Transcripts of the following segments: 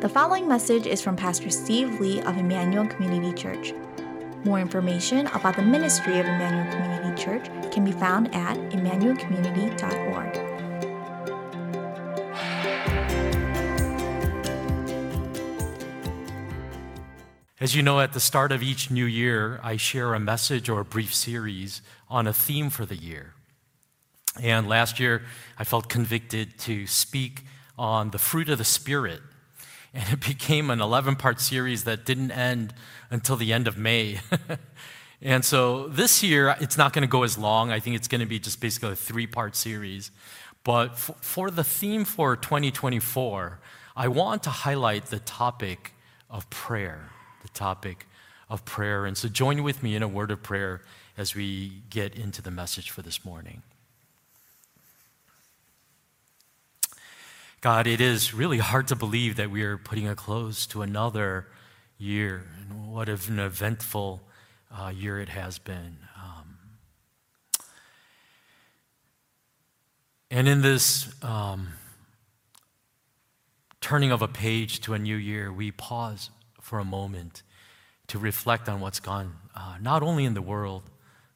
The following message is from Pastor Steve Lee of Emmanuel Community Church. More information about the ministry of Emmanuel Community Church can be found at emmanuelcommunity.org. As you know, at the start of each new year, I share a message or a brief series on a theme for the year. And last year, I felt convicted to speak on the fruit of the Spirit and it became an 11 part series that didn't end until the end of May. and so this year, it's not going to go as long. I think it's going to be just basically a three part series. But for the theme for 2024, I want to highlight the topic of prayer. The topic of prayer. And so join with me in a word of prayer as we get into the message for this morning. God, it is really hard to believe that we are putting a close to another year. And what an eventful uh, year it has been. Um, and in this um, turning of a page to a new year, we pause for a moment to reflect on what's gone, uh, not only in the world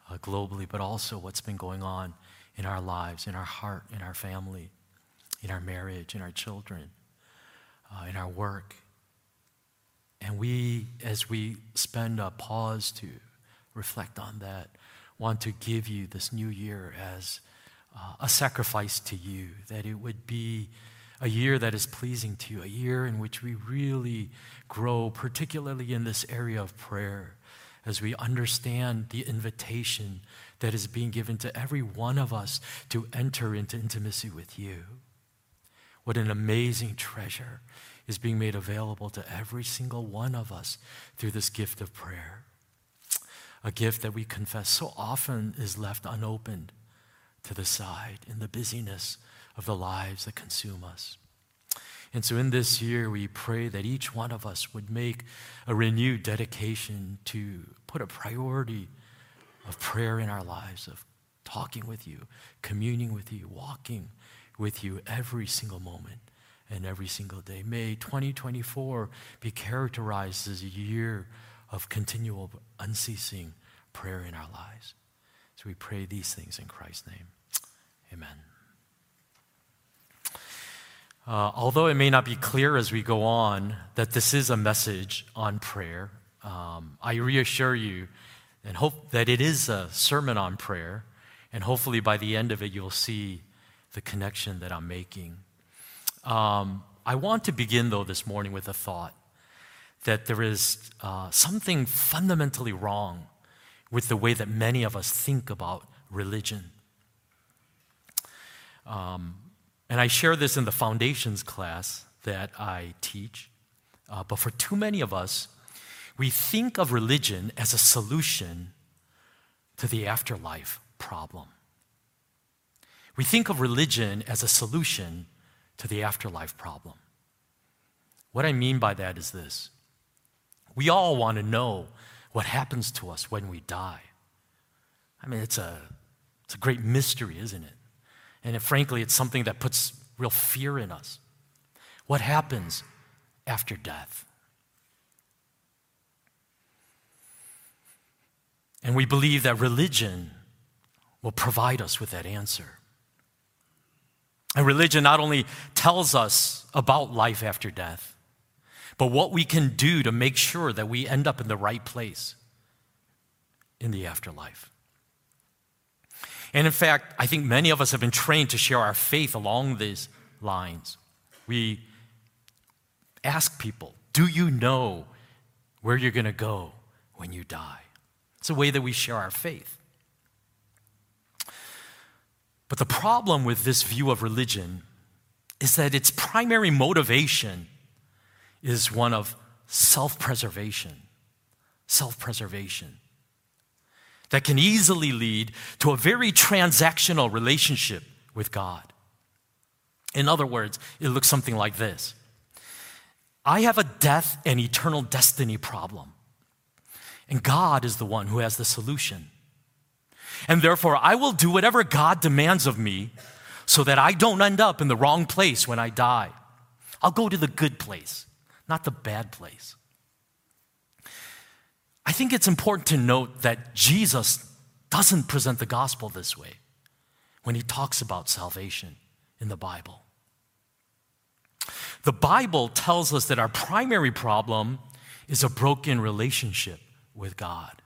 uh, globally, but also what's been going on in our lives, in our heart, in our family in our marriage, in our children, uh, in our work. And we, as we spend a pause to reflect on that, want to give you this new year as uh, a sacrifice to you, that it would be a year that is pleasing to you, a year in which we really grow, particularly in this area of prayer, as we understand the invitation that is being given to every one of us to enter into intimacy with you. What an amazing treasure is being made available to every single one of us through this gift of prayer. A gift that we confess so often is left unopened to the side in the busyness of the lives that consume us. And so, in this year, we pray that each one of us would make a renewed dedication to put a priority of prayer in our lives, of talking with you, communing with you, walking with you every single moment and every single day. May 2024 be characterized as a year of continual, unceasing prayer in our lives. So we pray these things in Christ's name. Amen. Uh, although it may not be clear as we go on that this is a message on prayer, um, I reassure you and hope that it is a sermon on prayer. And hopefully by the end of it, you'll see the connection that I'm making. Um, I want to begin, though, this morning with a thought that there is uh, something fundamentally wrong with the way that many of us think about religion. Um, and I share this in the foundations class that I teach. Uh, but for too many of us, we think of religion as a solution to the afterlife problem. We think of religion as a solution to the afterlife problem. What I mean by that is this we all want to know what happens to us when we die. I mean, it's a, it's a great mystery, isn't it? And it, frankly, it's something that puts real fear in us. What happens after death? And we believe that religion will provide us with that answer. And religion not only tells us about life after death, but what we can do to make sure that we end up in the right place in the afterlife. And in fact, I think many of us have been trained to share our faith along these lines. We ask people, Do you know where you're going to go when you die? It's a way that we share our faith. But the problem with this view of religion is that its primary motivation is one of self preservation. Self preservation. That can easily lead to a very transactional relationship with God. In other words, it looks something like this I have a death and eternal destiny problem, and God is the one who has the solution. And therefore, I will do whatever God demands of me so that I don't end up in the wrong place when I die. I'll go to the good place, not the bad place. I think it's important to note that Jesus doesn't present the gospel this way when he talks about salvation in the Bible. The Bible tells us that our primary problem is a broken relationship with God.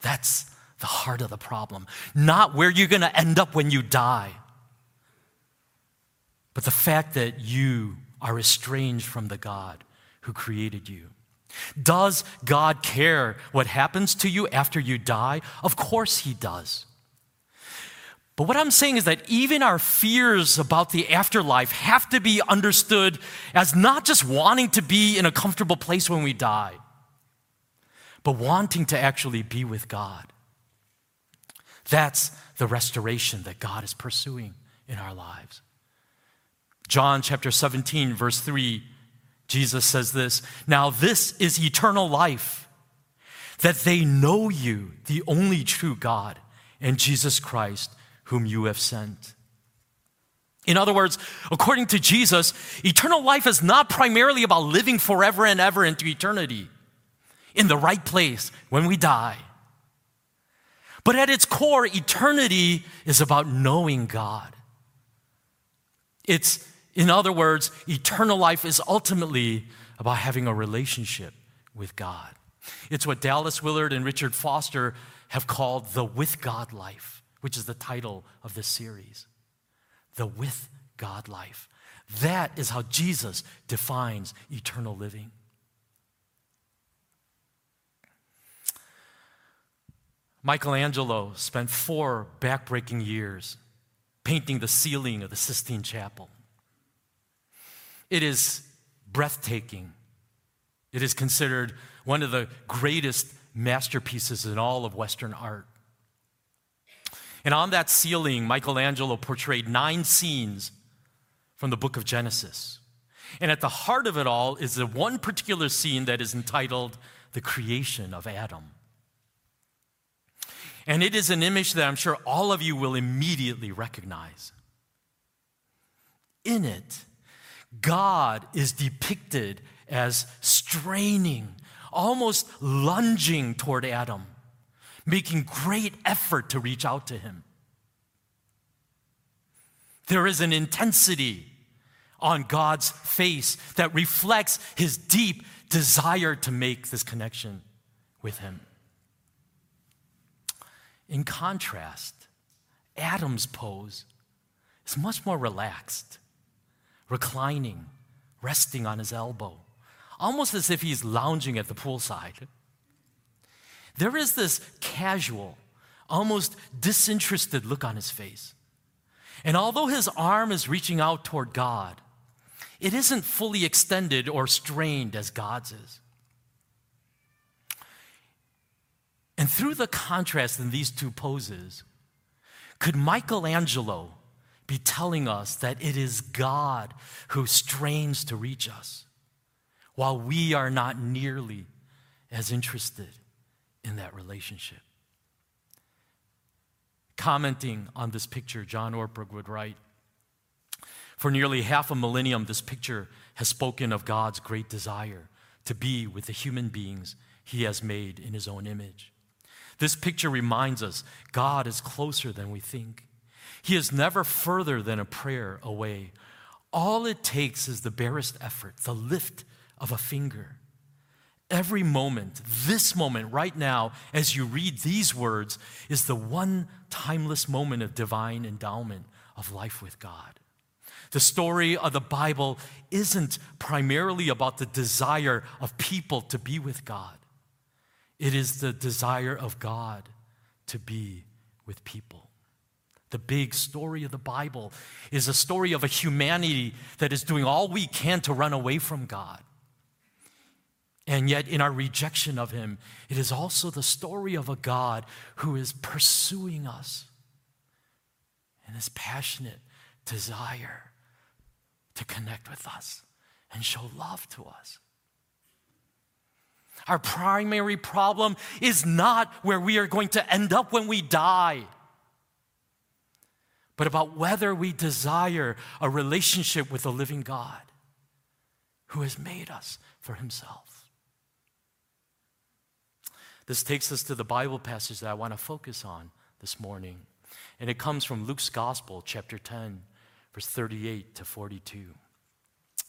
That's the heart of the problem, not where you're going to end up when you die, but the fact that you are estranged from the God who created you. Does God care what happens to you after you die? Of course, He does. But what I'm saying is that even our fears about the afterlife have to be understood as not just wanting to be in a comfortable place when we die, but wanting to actually be with God. That's the restoration that God is pursuing in our lives. John chapter 17, verse 3 Jesus says this Now, this is eternal life, that they know you, the only true God, and Jesus Christ, whom you have sent. In other words, according to Jesus, eternal life is not primarily about living forever and ever into eternity in the right place when we die. But at its core, eternity is about knowing God. It's in other words, eternal life is ultimately about having a relationship with God. It's what Dallas Willard and Richard Foster have called the with God life, which is the title of this series. The with God life. That is how Jesus defines eternal living. Michelangelo spent four backbreaking years painting the ceiling of the Sistine Chapel. It is breathtaking. It is considered one of the greatest masterpieces in all of Western art. And on that ceiling, Michelangelo portrayed nine scenes from the book of Genesis. And at the heart of it all is the one particular scene that is entitled The Creation of Adam. And it is an image that I'm sure all of you will immediately recognize. In it, God is depicted as straining, almost lunging toward Adam, making great effort to reach out to him. There is an intensity on God's face that reflects his deep desire to make this connection with him. In contrast, Adam's pose is much more relaxed reclining, resting on his elbow, almost as if he's lounging at the poolside. There is this casual, almost disinterested look on his face. And although his arm is reaching out toward God, it isn't fully extended or strained as God's is. And through the contrast in these two poses, could Michelangelo be telling us that it is God who strains to reach us, while we are not nearly as interested in that relationship. Commenting on this picture, John Ortberg would write For nearly half a millennium, this picture has spoken of God's great desire to be with the human beings he has made in his own image. This picture reminds us God is closer than we think. He is never further than a prayer away. All it takes is the barest effort, the lift of a finger. Every moment, this moment right now, as you read these words, is the one timeless moment of divine endowment of life with God. The story of the Bible isn't primarily about the desire of people to be with God, it is the desire of God to be with people. The big story of the Bible is a story of a humanity that is doing all we can to run away from God. And yet, in our rejection of Him, it is also the story of a God who is pursuing us in His passionate desire to connect with us and show love to us. Our primary problem is not where we are going to end up when we die but about whether we desire a relationship with the living God who has made us for himself. This takes us to the Bible passage that I want to focus on this morning. And it comes from Luke's Gospel, chapter 10, verse 38 to 42.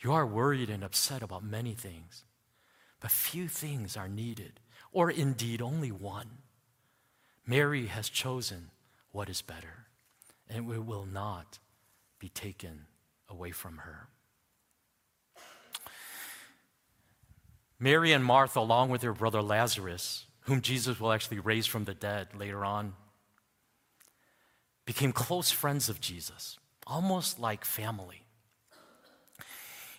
you are worried and upset about many things, but few things are needed, or indeed only one. Mary has chosen what is better, and it will not be taken away from her. Mary and Martha, along with their brother Lazarus, whom Jesus will actually raise from the dead later on, became close friends of Jesus, almost like family.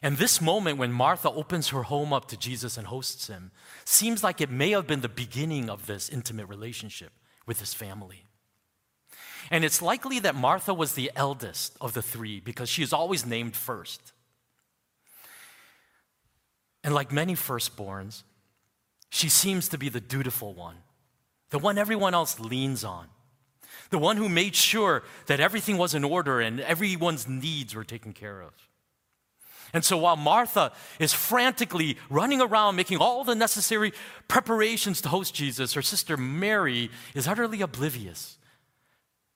And this moment when Martha opens her home up to Jesus and hosts him seems like it may have been the beginning of this intimate relationship with his family. And it's likely that Martha was the eldest of the three because she is always named first. And like many firstborns, she seems to be the dutiful one, the one everyone else leans on, the one who made sure that everything was in order and everyone's needs were taken care of. And so while Martha is frantically running around making all the necessary preparations to host Jesus, her sister Mary is utterly oblivious,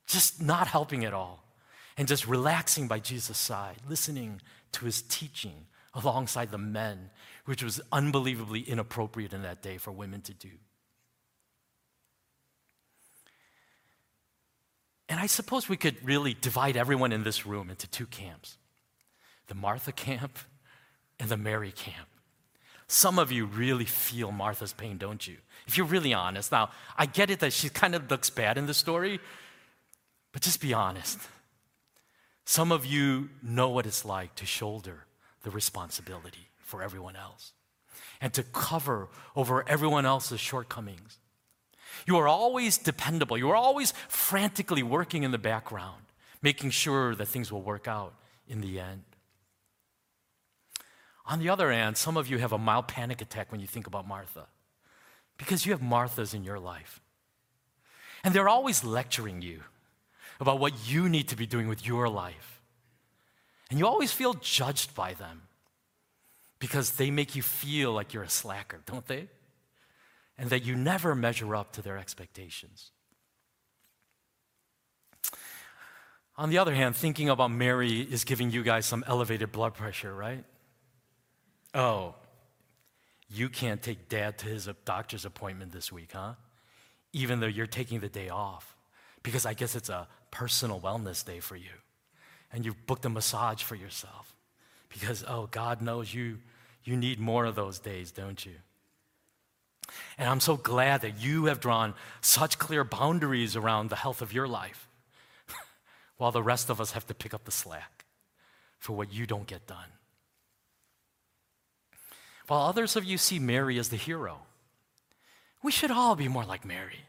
just not helping at all, and just relaxing by Jesus' side, listening to his teaching alongside the men, which was unbelievably inappropriate in that day for women to do. And I suppose we could really divide everyone in this room into two camps the Martha camp and the Mary camp. Some of you really feel Martha's pain, don't you? If you're really honest. Now, I get it that she kind of looks bad in the story, but just be honest. Some of you know what it's like to shoulder the responsibility for everyone else and to cover over everyone else's shortcomings. You are always dependable. You are always frantically working in the background, making sure that things will work out in the end. On the other hand, some of you have a mild panic attack when you think about Martha because you have Marthas in your life. And they're always lecturing you about what you need to be doing with your life. And you always feel judged by them because they make you feel like you're a slacker, don't they? And that you never measure up to their expectations. On the other hand, thinking about Mary is giving you guys some elevated blood pressure, right? Oh, you can't take dad to his doctor's appointment this week, huh? Even though you're taking the day off. Because I guess it's a personal wellness day for you. And you've booked a massage for yourself. Because, oh, God knows you, you need more of those days, don't you? And I'm so glad that you have drawn such clear boundaries around the health of your life, while the rest of us have to pick up the slack for what you don't get done while others of you see Mary as the hero. We should all be more like Mary.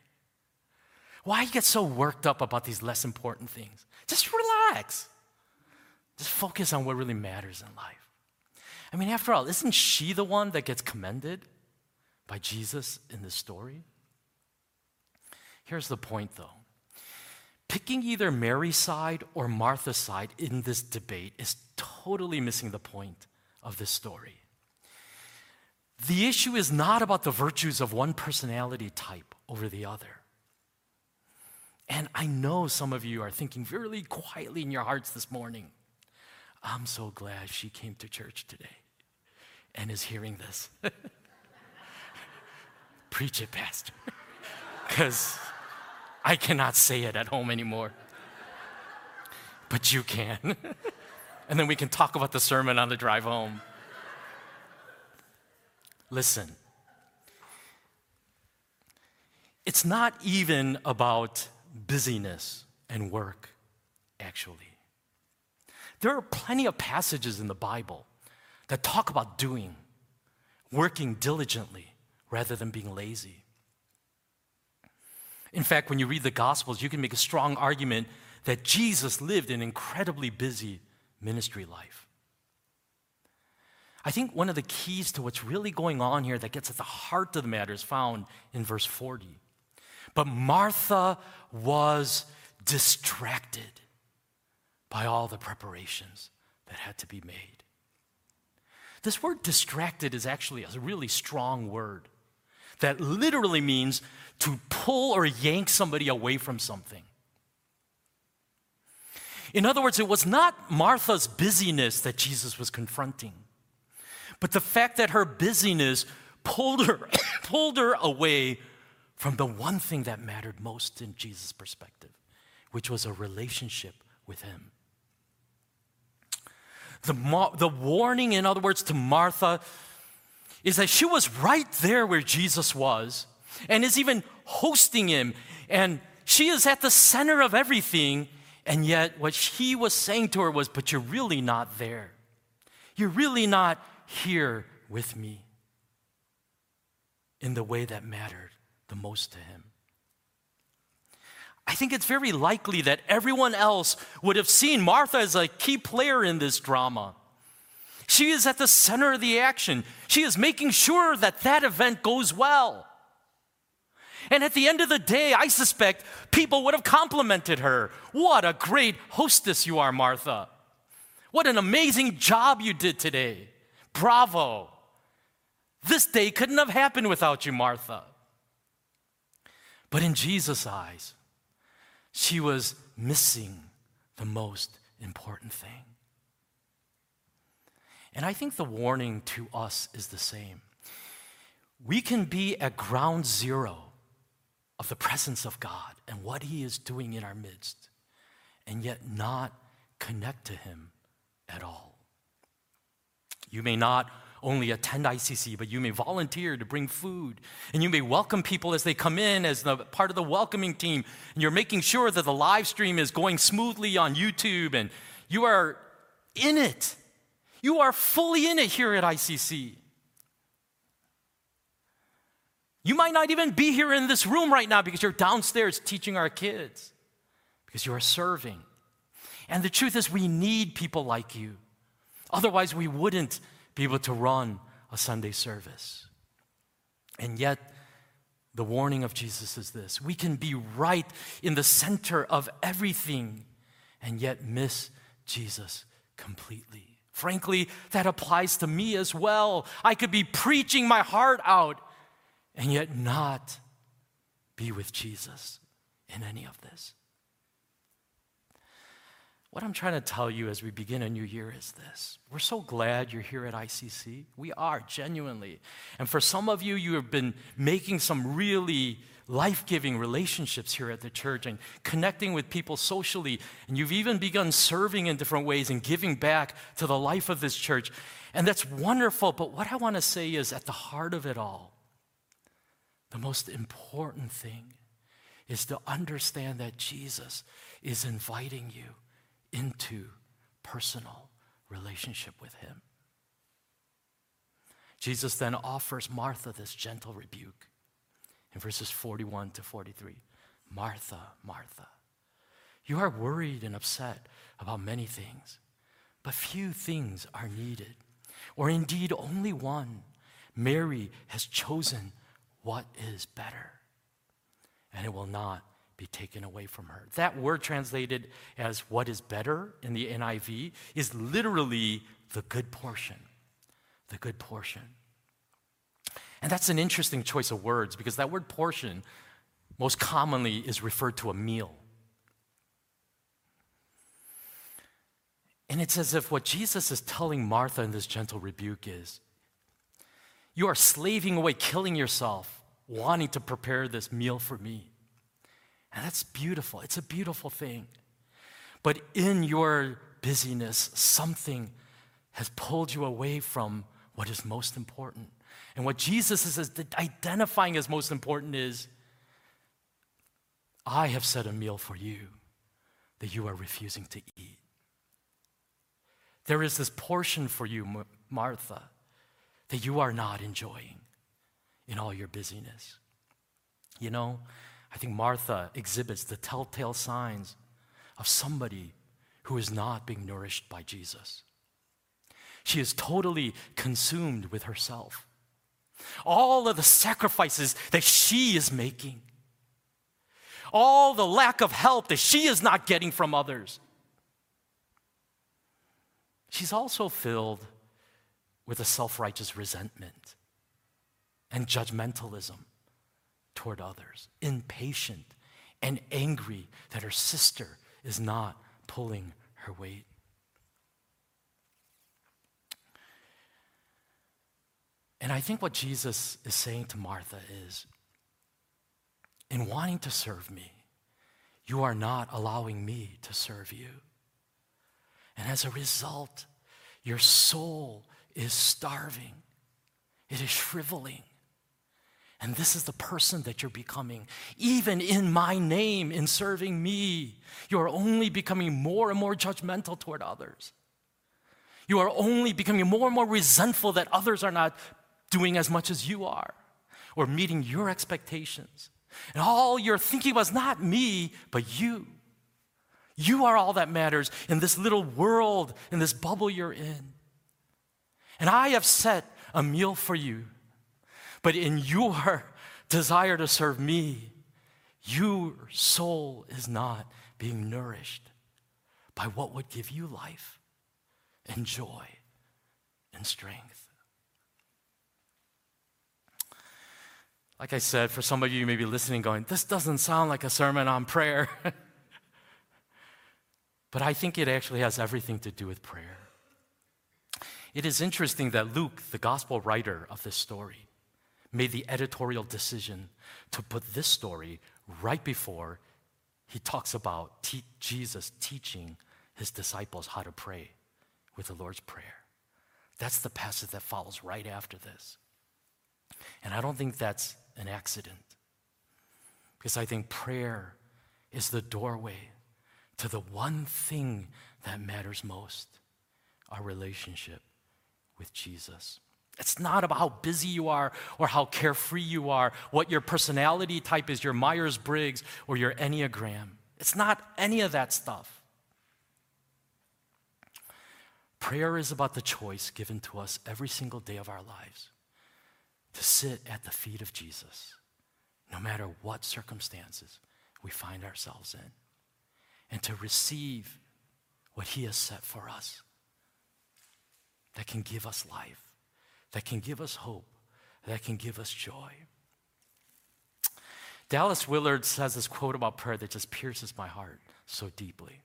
Why get so worked up about these less important things? Just relax. Just focus on what really matters in life. I mean, after all, isn't she the one that gets commended by Jesus in this story? Here's the point, though picking either Mary's side or Martha's side in this debate is totally missing the point of this story. The issue is not about the virtues of one personality type over the other. And I know some of you are thinking really quietly in your hearts this morning, I'm so glad she came to church today and is hearing this. Preach it, Pastor. Because I cannot say it at home anymore. But you can. and then we can talk about the sermon on the drive home. Listen, it's not even about busyness and work, actually. There are plenty of passages in the Bible that talk about doing working diligently rather than being lazy. In fact, when you read the Gospels, you can make a strong argument that Jesus lived an incredibly busy ministry life. I think one of the keys to what's really going on here that gets at the heart of the matter is found in verse 40. But Martha was distracted by all the preparations that had to be made. This word distracted is actually a really strong word that literally means to pull or yank somebody away from something. In other words, it was not Martha's busyness that Jesus was confronting, but the fact that her busyness pulled her, pulled her away from the one thing that mattered most in Jesus' perspective, which was a relationship with Him. The, the warning, in other words, to Martha is that she was right there where Jesus was and is even hosting him. And she is at the center of everything. And yet, what he was saying to her was, But you're really not there. You're really not here with me in the way that mattered the most to him. I think it's very likely that everyone else would have seen Martha as a key player in this drama. She is at the center of the action. She is making sure that that event goes well. And at the end of the day, I suspect people would have complimented her. What a great hostess you are, Martha. What an amazing job you did today. Bravo. This day couldn't have happened without you, Martha. But in Jesus' eyes, she was missing the most important thing. And I think the warning to us is the same. We can be at ground zero of the presence of God and what He is doing in our midst, and yet not connect to Him at all. You may not only attend ICC, but you may volunteer to bring food. And you may welcome people as they come in as the, part of the welcoming team. And you're making sure that the live stream is going smoothly on YouTube and you are in it. You are fully in it here at ICC. You might not even be here in this room right now because you're downstairs teaching our kids, because you are serving. And the truth is, we need people like you. Otherwise, we wouldn't be able to run a Sunday service. And yet, the warning of Jesus is this we can be right in the center of everything and yet miss Jesus completely. Frankly, that applies to me as well. I could be preaching my heart out and yet not be with Jesus in any of this. What I'm trying to tell you as we begin a new year is this. We're so glad you're here at ICC. We are, genuinely. And for some of you, you have been making some really life giving relationships here at the church and connecting with people socially. And you've even begun serving in different ways and giving back to the life of this church. And that's wonderful. But what I want to say is at the heart of it all, the most important thing is to understand that Jesus is inviting you into personal relationship with Him. Jesus then offers Martha this gentle rebuke in verses 41 to 43. Martha, Martha, you are worried and upset about many things, but few things are needed, or indeed only one. Mary has chosen what is better, and it will not be taken away from her. That word translated as what is better in the NIV is literally the good portion. The good portion. And that's an interesting choice of words because that word portion most commonly is referred to a meal. And it's as if what Jesus is telling Martha in this gentle rebuke is you are slaving away, killing yourself, wanting to prepare this meal for me. And that's beautiful. It's a beautiful thing. But in your busyness, something has pulled you away from what is most important. And what Jesus is identifying as most important is I have set a meal for you that you are refusing to eat. There is this portion for you, Martha, that you are not enjoying in all your busyness. You know, I think Martha exhibits the telltale signs of somebody who is not being nourished by Jesus. She is totally consumed with herself. All of the sacrifices that she is making, all the lack of help that she is not getting from others. She's also filled with a self righteous resentment and judgmentalism toward others, impatient and angry that her sister is not pulling her weight. And I think what Jesus is saying to Martha is in wanting to serve me, you are not allowing me to serve you. And as a result, your soul is starving, it is shriveling. And this is the person that you're becoming. Even in my name, in serving me, you are only becoming more and more judgmental toward others. You are only becoming more and more resentful that others are not doing as much as you are or meeting your expectations. And all you're thinking was not me, but you. You are all that matters in this little world, in this bubble you're in. And I have set a meal for you but in your desire to serve me, your soul is not being nourished by what would give you life and joy and strength. Like I said, for some of you, you may be listening going, this doesn't sound like a sermon on prayer. but I think it actually has everything to do with prayer. It is interesting that Luke, the gospel writer of this story, made the editorial decision to put this story right before he talks about te- Jesus teaching his disciples how to pray with the Lord's Prayer. That's the passage that follows right after this. And I don't think that's an accident. Because I think prayer is the doorway to the one thing that matters most our relationship with Jesus. It's not about how busy you are or how carefree you are, what your personality type is, your Myers Briggs or your Enneagram. It's not any of that stuff. Prayer is about the choice given to us every single day of our lives to sit at the feet of Jesus, no matter what circumstances we find ourselves in, and to receive what He has set for us that can give us life that can give us hope, that can give us joy. Dallas Willard says this quote about prayer that just pierces my heart so deeply.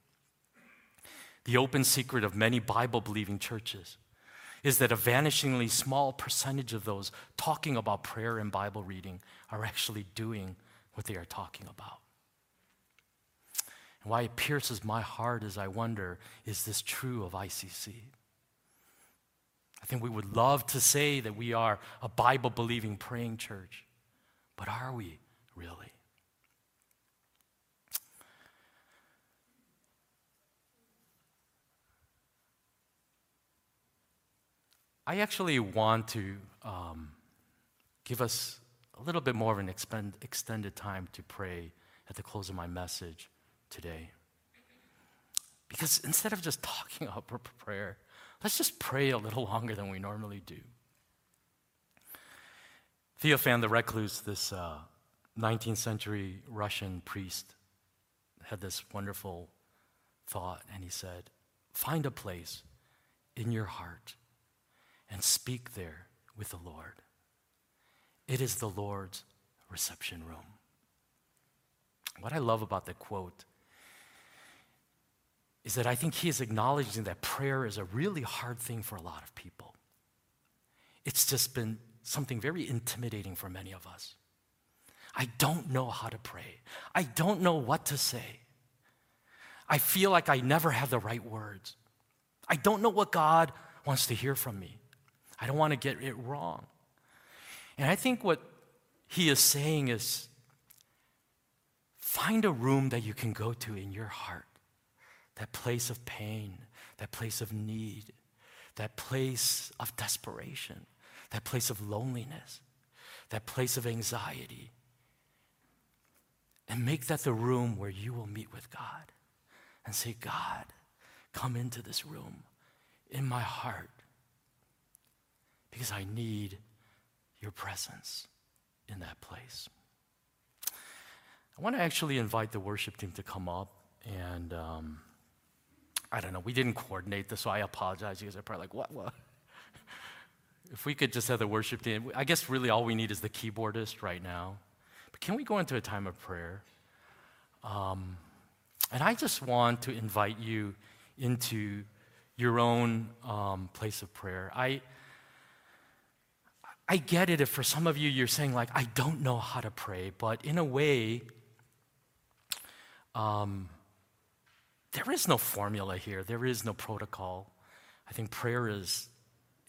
The open secret of many Bible believing churches is that a vanishingly small percentage of those talking about prayer and Bible reading are actually doing what they are talking about. And why it pierces my heart is I wonder is this true of ICC? I think we would love to say that we are a Bible believing, praying church, but are we really? I actually want to um, give us a little bit more of an expend, extended time to pray at the close of my message today. Because instead of just talking about prayer, Let's just pray a little longer than we normally do. Theophan the Recluse, this uh, 19th century Russian priest, had this wonderful thought, and he said, Find a place in your heart and speak there with the Lord. It is the Lord's reception room. What I love about the quote is that I think he is acknowledging that prayer is a really hard thing for a lot of people. It's just been something very intimidating for many of us. I don't know how to pray, I don't know what to say. I feel like I never have the right words. I don't know what God wants to hear from me. I don't want to get it wrong. And I think what he is saying is find a room that you can go to in your heart that place of pain, that place of need, that place of desperation, that place of loneliness, that place of anxiety, and make that the room where you will meet with God and say, God, come into this room in my heart because I need your presence in that place. I want to actually invite the worship team to come up and um, I don't know, we didn't coordinate this, so I apologize. You guys are probably like, what, what? if we could just have the worship team, I guess really all we need is the keyboardist right now. But can we go into a time of prayer? Um, and I just want to invite you into your own um, place of prayer. I, I get it if for some of you you're saying, like, I don't know how to pray, but in a way, um, there is no formula here, there is no protocol. I think prayer is,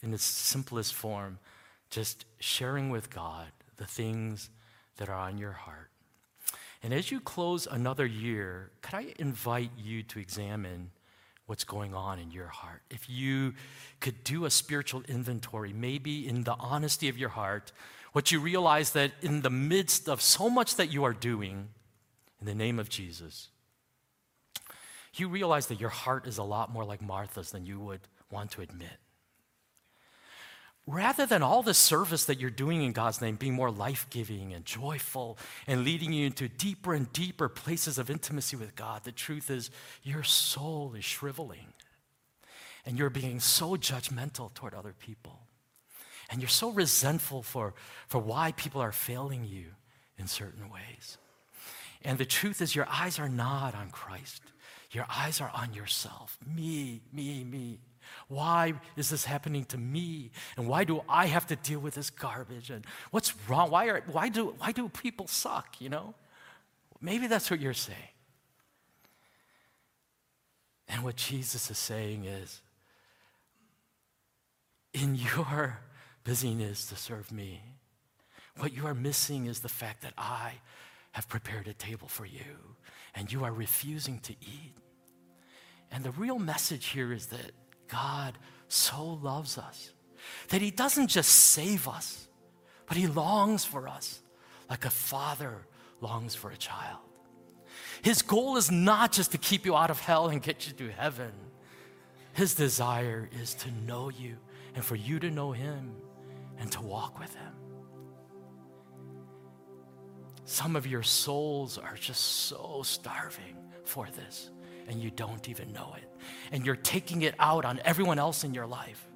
in its simplest form, just sharing with God the things that are on your heart. And as you close another year, could I invite you to examine what's going on in your heart? If you could do a spiritual inventory, maybe in the honesty of your heart, what you realize that in the midst of so much that you are doing, in the name of Jesus, you realize that your heart is a lot more like Martha's than you would want to admit rather than all the service that you're doing in God's name being more life giving and joyful and leading you into deeper and deeper places of intimacy with God, the truth is your soul is shriveling and you're being so judgmental toward other people. And you're so resentful for, for why people are failing you in certain ways. And the truth is, your eyes are not on Christ. Your eyes are on yourself. Me, me, me. Why is this happening to me? And why do I have to deal with this garbage? And what's wrong? Why, are, why, do, why do people suck, you know? Maybe that's what you're saying. And what Jesus is saying is in your busyness to serve me, what you are missing is the fact that I have prepared a table for you and you are refusing to eat. And the real message here is that God so loves us that He doesn't just save us, but He longs for us like a father longs for a child. His goal is not just to keep you out of hell and get you to heaven. His desire is to know you and for you to know Him and to walk with Him. Some of your souls are just so starving for this and you don't even know it. And you're taking it out on everyone else in your life.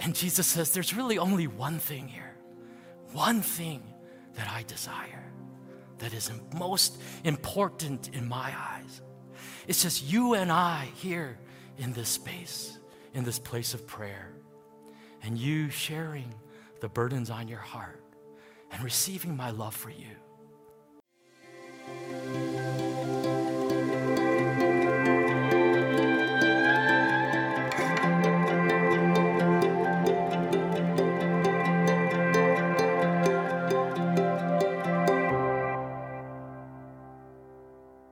And Jesus says, There's really only one thing here, one thing that I desire that is most important in my eyes. It's just you and I here in this space, in this place of prayer, and you sharing the burdens on your heart and receiving my love for you.